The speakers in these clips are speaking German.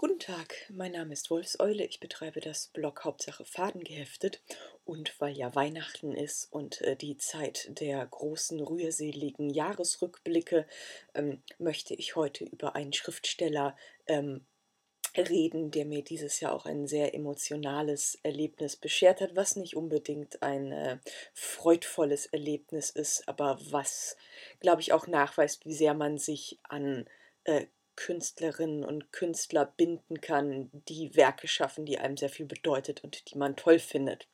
Guten Tag, mein Name ist Wolfseule. Ich betreibe das Blog Hauptsache Faden geheftet. Und weil ja Weihnachten ist und äh, die Zeit der großen rührseligen Jahresrückblicke, ähm, möchte ich heute über einen Schriftsteller ähm, reden, der mir dieses Jahr auch ein sehr emotionales Erlebnis beschert hat, was nicht unbedingt ein äh, freudvolles Erlebnis ist, aber was, glaube ich, auch nachweist, wie sehr man sich an äh, Künstlerinnen und Künstler binden kann, die Werke schaffen, die einem sehr viel bedeutet und die man toll findet.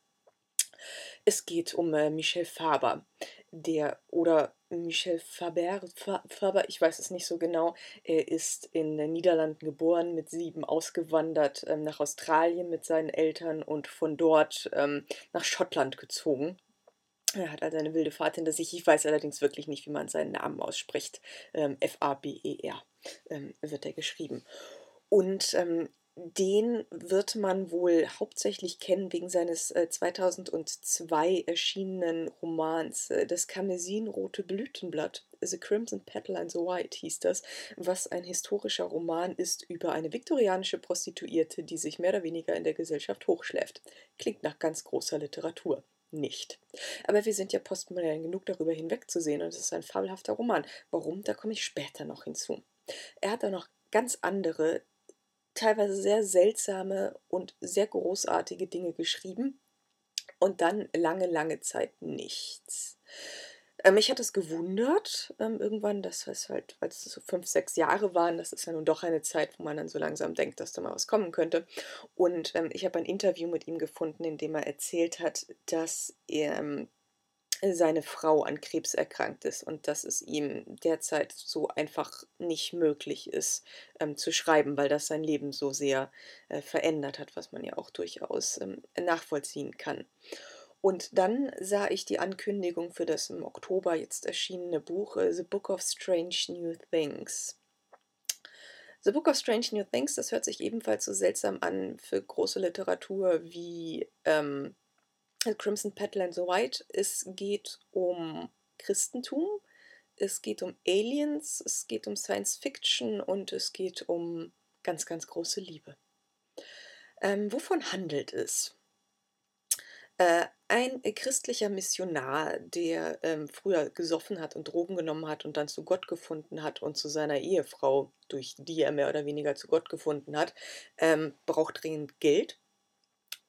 Es geht um äh, Michel Faber, der oder Michel Faber, Faber, ich weiß es nicht so genau. Er ist in den Niederlanden geboren, mit sieben ausgewandert ähm, nach Australien mit seinen Eltern und von dort ähm, nach Schottland gezogen. Er hat also eine wilde Fahrt hinter sich. Ich weiß allerdings wirklich nicht, wie man seinen Namen ausspricht. Ähm, F-A-B-E-R ähm, wird er geschrieben. Und ähm, den wird man wohl hauptsächlich kennen wegen seines äh, 2002 erschienenen Romans äh, Das Karmesinrote Blütenblatt, The Crimson Petal and the White hieß das, was ein historischer Roman ist über eine viktorianische Prostituierte, die sich mehr oder weniger in der Gesellschaft hochschläft. Klingt nach ganz großer Literatur nicht. Aber wir sind ja postmodern genug, darüber hinwegzusehen und es ist ein fabelhafter Roman. Warum? Da komme ich später noch hinzu. Er hat auch noch ganz andere, teilweise sehr seltsame und sehr großartige Dinge geschrieben und dann lange, lange Zeit nichts. Äh, mich hat es gewundert, ähm, irgendwann, dass es halt, weil es so fünf, sechs Jahre waren, das ist ja nun doch eine Zeit, wo man dann so langsam denkt, dass da mal was kommen könnte. Und ähm, ich habe ein Interview mit ihm gefunden, in dem er erzählt hat, dass er, ähm, seine Frau an Krebs erkrankt ist und dass es ihm derzeit so einfach nicht möglich ist zu schreiben, weil das sein Leben so sehr äh, verändert hat, was man ja auch durchaus nachvollziehen kann. Und dann sah ich die Ankündigung für das im Oktober jetzt erschienene Buch äh, The Book of Strange New Things. The Book of Strange New Things, das hört sich ebenfalls so seltsam an für große Literatur wie ähm, Crimson Petal and the White. Es geht um Christentum, es geht um Aliens, es geht um Science Fiction und es geht um ganz, ganz große Liebe. Ähm, wovon handelt es? Äh, ein äh, christlicher Missionar, der ähm, früher gesoffen hat und Drogen genommen hat und dann zu Gott gefunden hat und zu seiner Ehefrau, durch die er mehr oder weniger zu Gott gefunden hat, ähm, braucht dringend Geld.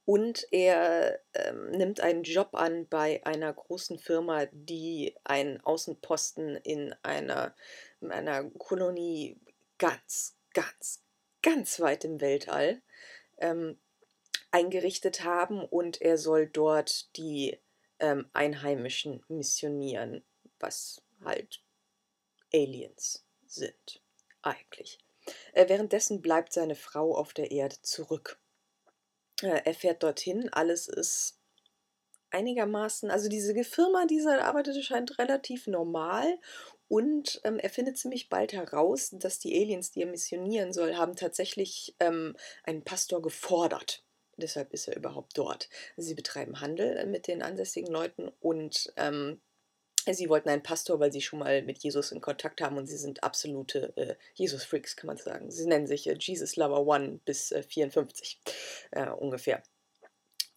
Und er ähm, nimmt einen Job an bei einer großen Firma, die einen Außenposten in einer, in einer Kolonie ganz, ganz, ganz weit im Weltall ähm, eingerichtet haben und er soll dort die ähm, Einheimischen missionieren, was halt Aliens sind eigentlich. Äh, währenddessen bleibt seine Frau auf der Erde zurück. Äh, er fährt dorthin, alles ist einigermaßen, also diese Firma, die er arbeitete, scheint relativ normal und ähm, er findet ziemlich bald heraus, dass die Aliens, die er missionieren soll, haben tatsächlich ähm, einen Pastor gefordert. Deshalb ist er überhaupt dort. Sie betreiben Handel äh, mit den ansässigen Leuten und ähm, sie wollten einen Pastor, weil sie schon mal mit Jesus in Kontakt haben und sie sind absolute äh, Jesus-Freaks, kann man sagen. Sie nennen sich äh, Jesus Lover One bis äh, 54 äh, ungefähr.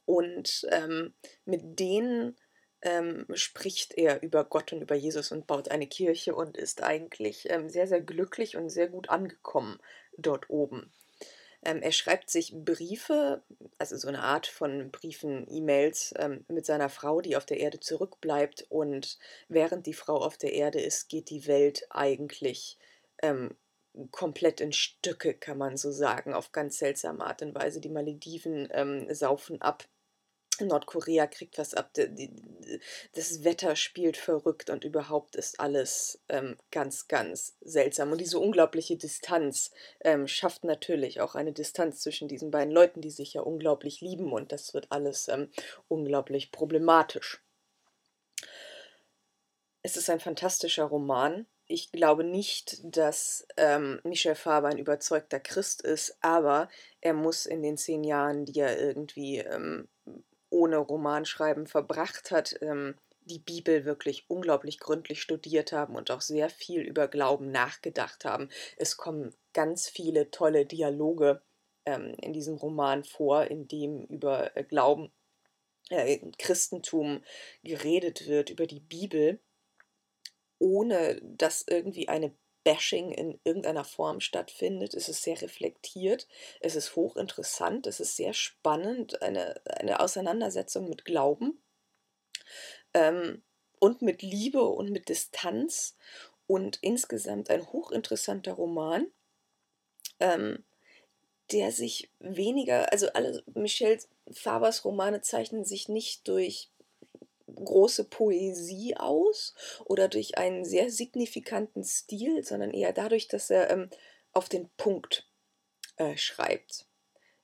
Und ähm, mit denen ähm, spricht er über Gott und über Jesus und baut eine Kirche und ist eigentlich ähm, sehr, sehr glücklich und sehr gut angekommen dort oben. Ähm, er schreibt sich Briefe, also so eine Art von Briefen, E-Mails ähm, mit seiner Frau, die auf der Erde zurückbleibt. Und während die Frau auf der Erde ist, geht die Welt eigentlich ähm, komplett in Stücke, kann man so sagen, auf ganz seltsame Art und Weise. Die Malediven ähm, saufen ab Nordkorea kriegt was ab, das Wetter spielt verrückt und überhaupt ist alles ähm, ganz, ganz seltsam. Und diese unglaubliche Distanz ähm, schafft natürlich auch eine Distanz zwischen diesen beiden Leuten, die sich ja unglaublich lieben und das wird alles ähm, unglaublich problematisch. Es ist ein fantastischer Roman. Ich glaube nicht, dass ähm, Michel Faber ein überzeugter Christ ist, aber er muss in den zehn Jahren, die er irgendwie ähm, ohne Romanschreiben verbracht hat, ähm, die Bibel wirklich unglaublich gründlich studiert haben und auch sehr viel über Glauben nachgedacht haben. Es kommen ganz viele tolle Dialoge ähm, in diesem Roman vor, in dem über äh, Glauben, äh, Christentum geredet wird, über die Bibel, ohne dass irgendwie eine Bashing in irgendeiner Form stattfindet. Es ist sehr reflektiert, es ist hochinteressant, es ist sehr spannend, eine, eine Auseinandersetzung mit Glauben ähm, und mit Liebe und mit Distanz. Und insgesamt ein hochinteressanter Roman, ähm, der sich weniger, also alle Michelle Fabers Romane zeichnen sich nicht durch große Poesie aus oder durch einen sehr signifikanten Stil, sondern eher dadurch, dass er ähm, auf den Punkt äh, schreibt.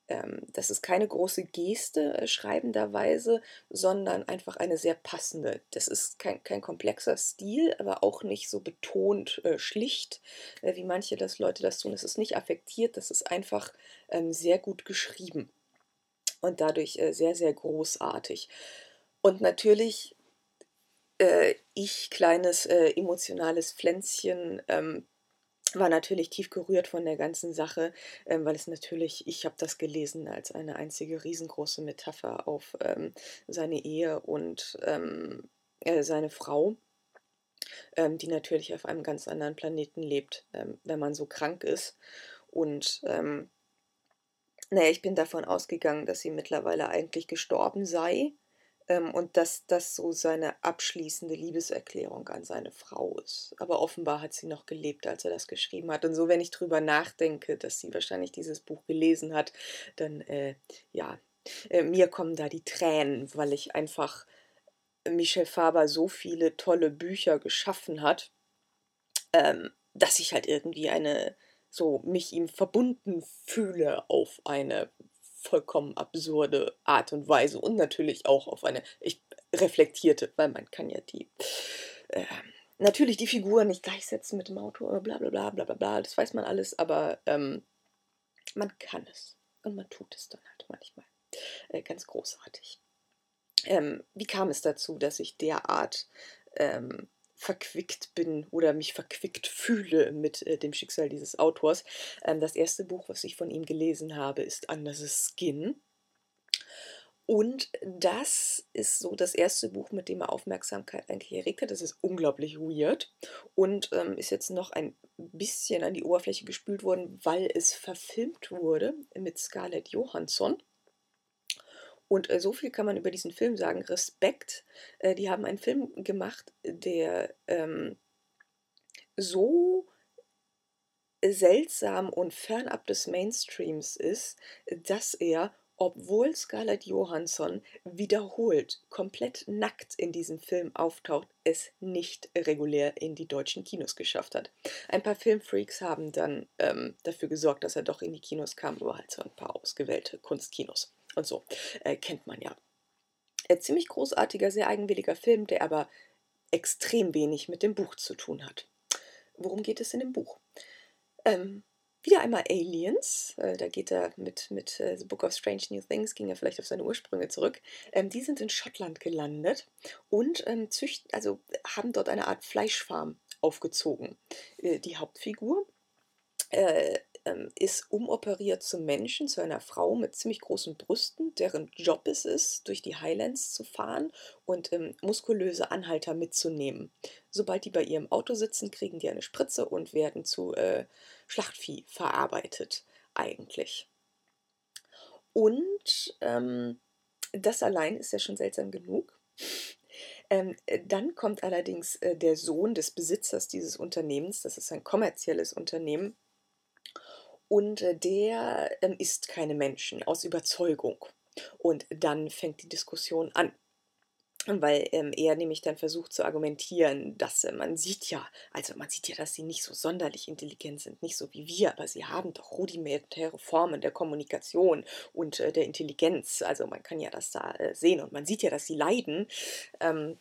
Ähm, das ist keine große Geste äh, schreibenderweise, sondern einfach eine sehr passende. Das ist kein, kein komplexer Stil, aber auch nicht so betont äh, schlicht, äh, wie manche das Leute das tun. Es ist nicht affektiert, das ist einfach ähm, sehr gut geschrieben und dadurch äh, sehr, sehr großartig. Und natürlich, äh, ich, kleines äh, emotionales Pflänzchen, ähm, war natürlich tief gerührt von der ganzen Sache, ähm, weil es natürlich, ich habe das gelesen als eine einzige riesengroße Metapher auf ähm, seine Ehe und ähm, äh, seine Frau, ähm, die natürlich auf einem ganz anderen Planeten lebt, ähm, wenn man so krank ist. Und naja, ich bin davon ausgegangen, dass sie mittlerweile eigentlich gestorben sei ähm, und dass das so seine abschließende Liebeserklärung an seine Frau ist. Aber offenbar hat sie noch gelebt, als er das geschrieben hat. Und so, wenn ich drüber nachdenke, dass sie wahrscheinlich dieses Buch gelesen hat, dann, äh, ja, äh, mir kommen da die Tränen, weil ich einfach Michel Faber so viele tolle Bücher geschaffen hat, ähm, dass ich halt irgendwie eine so mich ihm verbunden fühle auf eine vollkommen absurde Art und Weise und natürlich auch auf eine ich, reflektierte, weil man kann ja die äh, natürlich die Figur nicht gleichsetzen mit dem Autor, bla bla bla bla bla bla, das weiß man alles, aber ähm, man kann es und man tut es dann halt manchmal. Äh, ganz großartig. Ähm, wie kam es dazu, dass ich derart ähm, verquickt bin oder mich verquickt fühle mit äh, dem Schicksal dieses Autors. Ähm, das erste Buch, was ich von ihm gelesen habe, ist Anders Skin. Und das ist so das erste Buch, mit dem er Aufmerksamkeit eigentlich erregt hat. Das ist unglaublich weird und ähm, ist jetzt noch ein bisschen an die Oberfläche gespült worden, weil es verfilmt wurde mit Scarlett Johansson. Und äh, so viel kann man über diesen Film sagen. Respekt. Äh, die haben einen Film gemacht, der ähm, so seltsam und fernab des Mainstreams ist, dass er, obwohl Scarlett Johansson wiederholt komplett nackt in diesem Film auftaucht, es nicht regulär in die deutschen Kinos geschafft hat. Ein paar Filmfreaks haben dann ähm, dafür gesorgt, dass er doch in die Kinos kam, aber halt so ein paar ausgewählte Kunstkinos und so. Äh, kennt man ja. Ein ziemlich großartiger, sehr eigenwilliger Film, der aber extrem wenig mit dem Buch zu tun hat. Worum geht es in dem Buch? Ähm, wieder einmal Aliens, äh, da geht er mit, mit äh, The Book of Strange New Things, ging er vielleicht auf seine Ursprünge zurück. Ähm, die sind in Schottland gelandet und ähm, züchten, also haben dort eine Art Fleischfarm aufgezogen. Äh, die Hauptfigur äh, ähm, ist umoperiert zum Menschen, zu einer Frau mit ziemlich großen Brüsten, deren Job es ist, durch die Highlands zu fahren und ähm, muskulöse Anhalter mitzunehmen. Sobald die bei ihrem Auto sitzen, kriegen die eine Spritze und werden zu äh, Schlachtvieh verarbeitet, eigentlich. Und ähm, das allein ist ja schon seltsam genug. Ähm, dann kommt allerdings äh, der Sohn des Besitzers dieses Unternehmens, das ist ein kommerzielles Unternehmen, und äh, der ähm, isst keine Menschen aus Überzeugung. Und dann fängt die Diskussion an. Weil ähm, er nämlich dann versucht zu argumentieren, dass äh, man sieht ja, also man sieht ja, dass sie nicht so sonderlich intelligent sind, nicht so wie wir, aber sie haben doch rudimentäre Formen der Kommunikation und äh, der Intelligenz. Also man kann ja das da äh, sehen und man sieht ja, dass sie leiden. Ähm,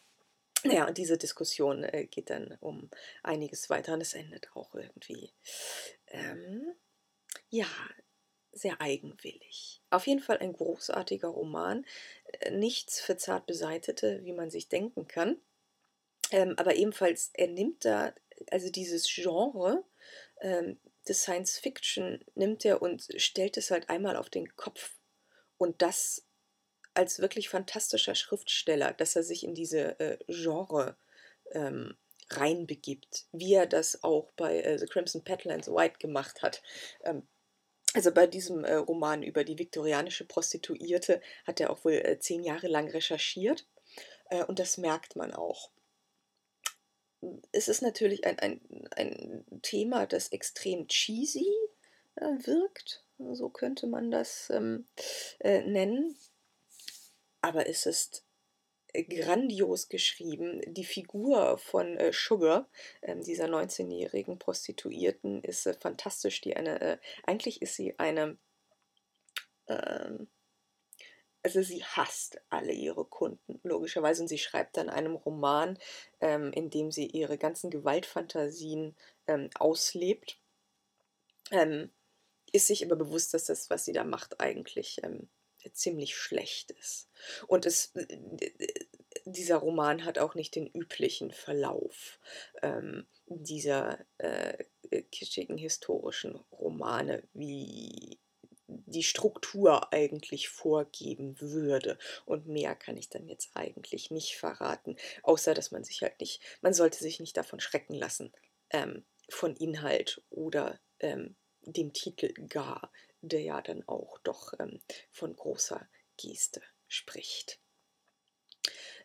naja, und diese Diskussion äh, geht dann um einiges weiter und es endet auch irgendwie. Ähm, ja, sehr eigenwillig. Auf jeden Fall ein großartiger Roman. Äh, nichts für zart beseitete, wie man sich denken kann. Ähm, aber ebenfalls, er nimmt da also dieses Genre, ähm, des Science Fiction nimmt er und stellt es halt einmal auf den Kopf. Und das als wirklich fantastischer Schriftsteller, dass er sich in diese äh, Genre ähm, reinbegibt, wie er das auch bei äh, The Crimson Petal and the White gemacht hat. Ähm, also bei diesem äh, Roman über die viktorianische Prostituierte hat er auch wohl äh, zehn Jahre lang recherchiert äh, und das merkt man auch. Es ist natürlich ein, ein, ein Thema, das extrem cheesy äh, wirkt, so könnte man das ähm, äh, nennen aber es ist grandios geschrieben. Die Figur von äh, Sugar, ähm, dieser 19-jährigen Prostituierten, ist äh, fantastisch. Die eine, äh, eigentlich ist sie eine, ähm, also sie hasst alle ihre Kunden, logischerweise. Und sie schreibt dann einem Roman, ähm, in dem sie ihre ganzen Gewaltfantasien ähm, auslebt. Ist sich aber bewusst, dass das, was sie da macht, eigentlich ziemlich schlecht ist. Und es, dieser Roman hat auch nicht den üblichen Verlauf ähm, dieser äh, kitschigen historischen Romane, wie die Struktur eigentlich vorgeben würde. Und mehr kann ich dann jetzt eigentlich nicht verraten, außer dass man sich halt nicht, man sollte sich nicht davon schrecken lassen, ähm, von Inhalt oder ähm, dem Titel gar der ja dann auch doch ähm, von großer Geste spricht.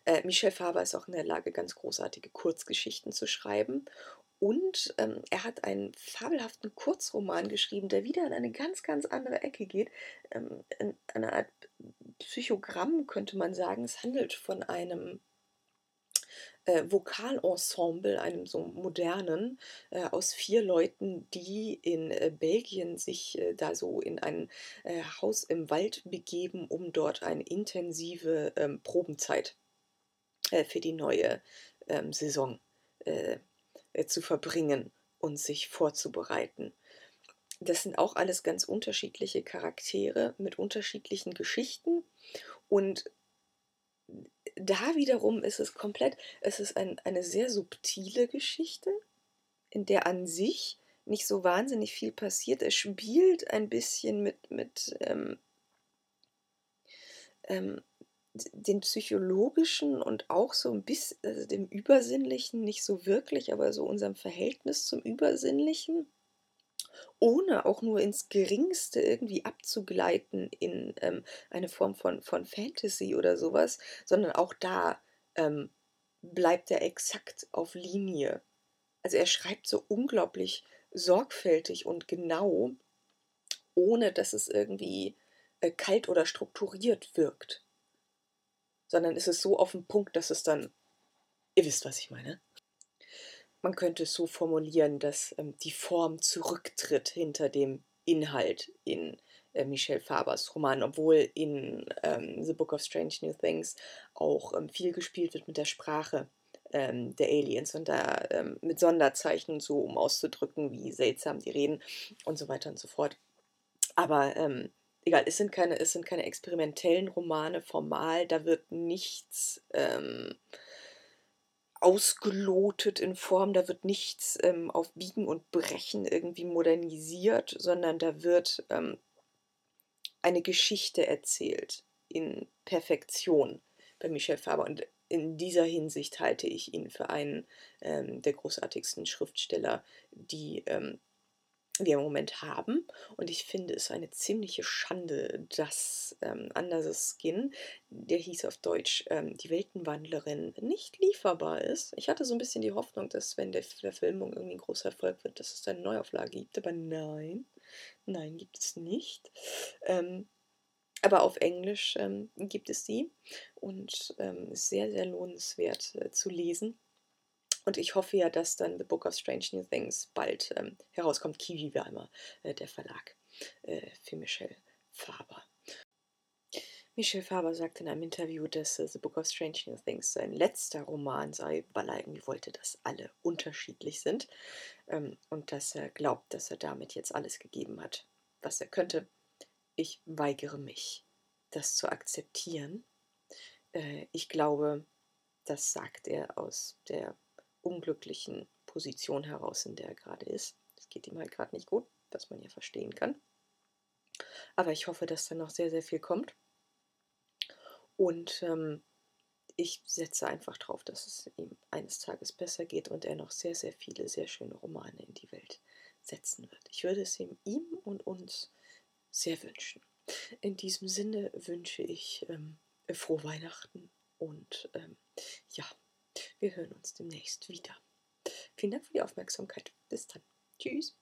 Äh, Michel Faber ist auch in der Lage, ganz großartige Kurzgeschichten zu schreiben. Und ähm, er hat einen fabelhaften Kurzroman geschrieben, der wieder in eine ganz, ganz andere Ecke geht. Ähm, in eine Art Psychogramm könnte man sagen. Es handelt von einem äh, Vokalensemble, einem so modernen, äh, aus vier Leuten, die in äh, Belgien sich äh, da so in ein äh, Haus im Wald begeben, um dort eine intensive ähm, Probenzeit äh, für die neue ähm, Saison zu verbringen und sich vorzubereiten. Das sind auch alles ganz unterschiedliche Charaktere mit unterschiedlichen Geschichten und da wiederum ist es komplett, es ist ein, eine sehr subtile Geschichte, in der an sich nicht so wahnsinnig viel passiert. Es spielt ein bisschen mit, mit ähm, ähm, den psychologischen und auch so ein bisschen also dem Übersinnlichen, nicht so wirklich, aber so unserem Verhältnis zum Übersinnlichen ohne auch nur ins Geringste irgendwie abzugleiten in ähm, eine Form von, von Fantasy oder sowas, sondern auch da ähm, bleibt er exakt auf Linie. Also er schreibt so unglaublich sorgfältig und genau, ohne dass es irgendwie äh, kalt oder strukturiert wirkt. Sondern es ist so auf den Punkt, dass es dann, ihr wisst, was ich meine. Man könnte es so formulieren, dass ähm, die Form zurücktritt hinter dem Inhalt in äh, Michel Fabers Roman, obwohl in ähm, The Book of Strange New Things auch ähm, viel gespielt wird mit der Sprache ähm, der Aliens und da ähm, mit Sonderzeichen so, um auszudrücken, wie seltsam die reden und so weiter und so fort. Aber ähm, egal, es sind keine, es sind keine experimentellen Romane formal, da wird nichts ähm, ausgelotet in Form, da wird nichts ähm, auf Biegen und Brechen irgendwie modernisiert, sondern da wird ähm, eine Geschichte erzählt in Perfektion bei Michel Faber. Und in dieser Hinsicht halte ich ihn für einen ähm, der großartigsten Schriftsteller, die ähm, wir im Moment haben. Und ich finde es eine ziemliche Schande, dass ähm, Skin, der hieß auf Deutsch ähm, Die Weltenwandlerin, nicht lieferbar ist. Ich hatte so ein bisschen die Hoffnung, dass wenn der Verfilmung irgendwie ein großer Erfolg wird, dass es eine Neuauflage gibt. Aber nein, nein, gibt es nicht. Ähm, aber auf Englisch ähm, gibt es sie und ähm, sehr, sehr lohnenswert äh, zu lesen. Und ich hoffe ja, dass dann The Book of Strange New Things bald ähm, herauskommt. Kiwi war immer äh, der Verlag äh, für Michelle Faber. Michelle Faber sagte in einem Interview, dass äh, The Book of Strange New Things sein letzter Roman sei, weil er irgendwie wollte, dass alle unterschiedlich sind ähm, und dass er glaubt, dass er damit jetzt alles gegeben hat, was er könnte. Ich weigere mich, das zu akzeptieren. Äh, ich glaube, das sagt er aus der unglücklichen Position heraus, in der er gerade ist. geht ihm halt gerade nicht gut, was man ja verstehen kann. Aber ich hoffe, dass da noch sehr, sehr viel kommt. Und ähm, ich setze einfach darauf, dass es ihm eines Tages besser geht und er noch sehr, sehr viele, sehr schöne Romane in die Welt setzen wird. Ich würde es ihm, ihm und uns sehr wünschen. In diesem Sinne wünsche ich ähm, frohe Weihnachten und ähm, ja, wir hören uns demnächst wieder. Vielen Dank für die Aufmerksamkeit. Bis dann. Tschüss.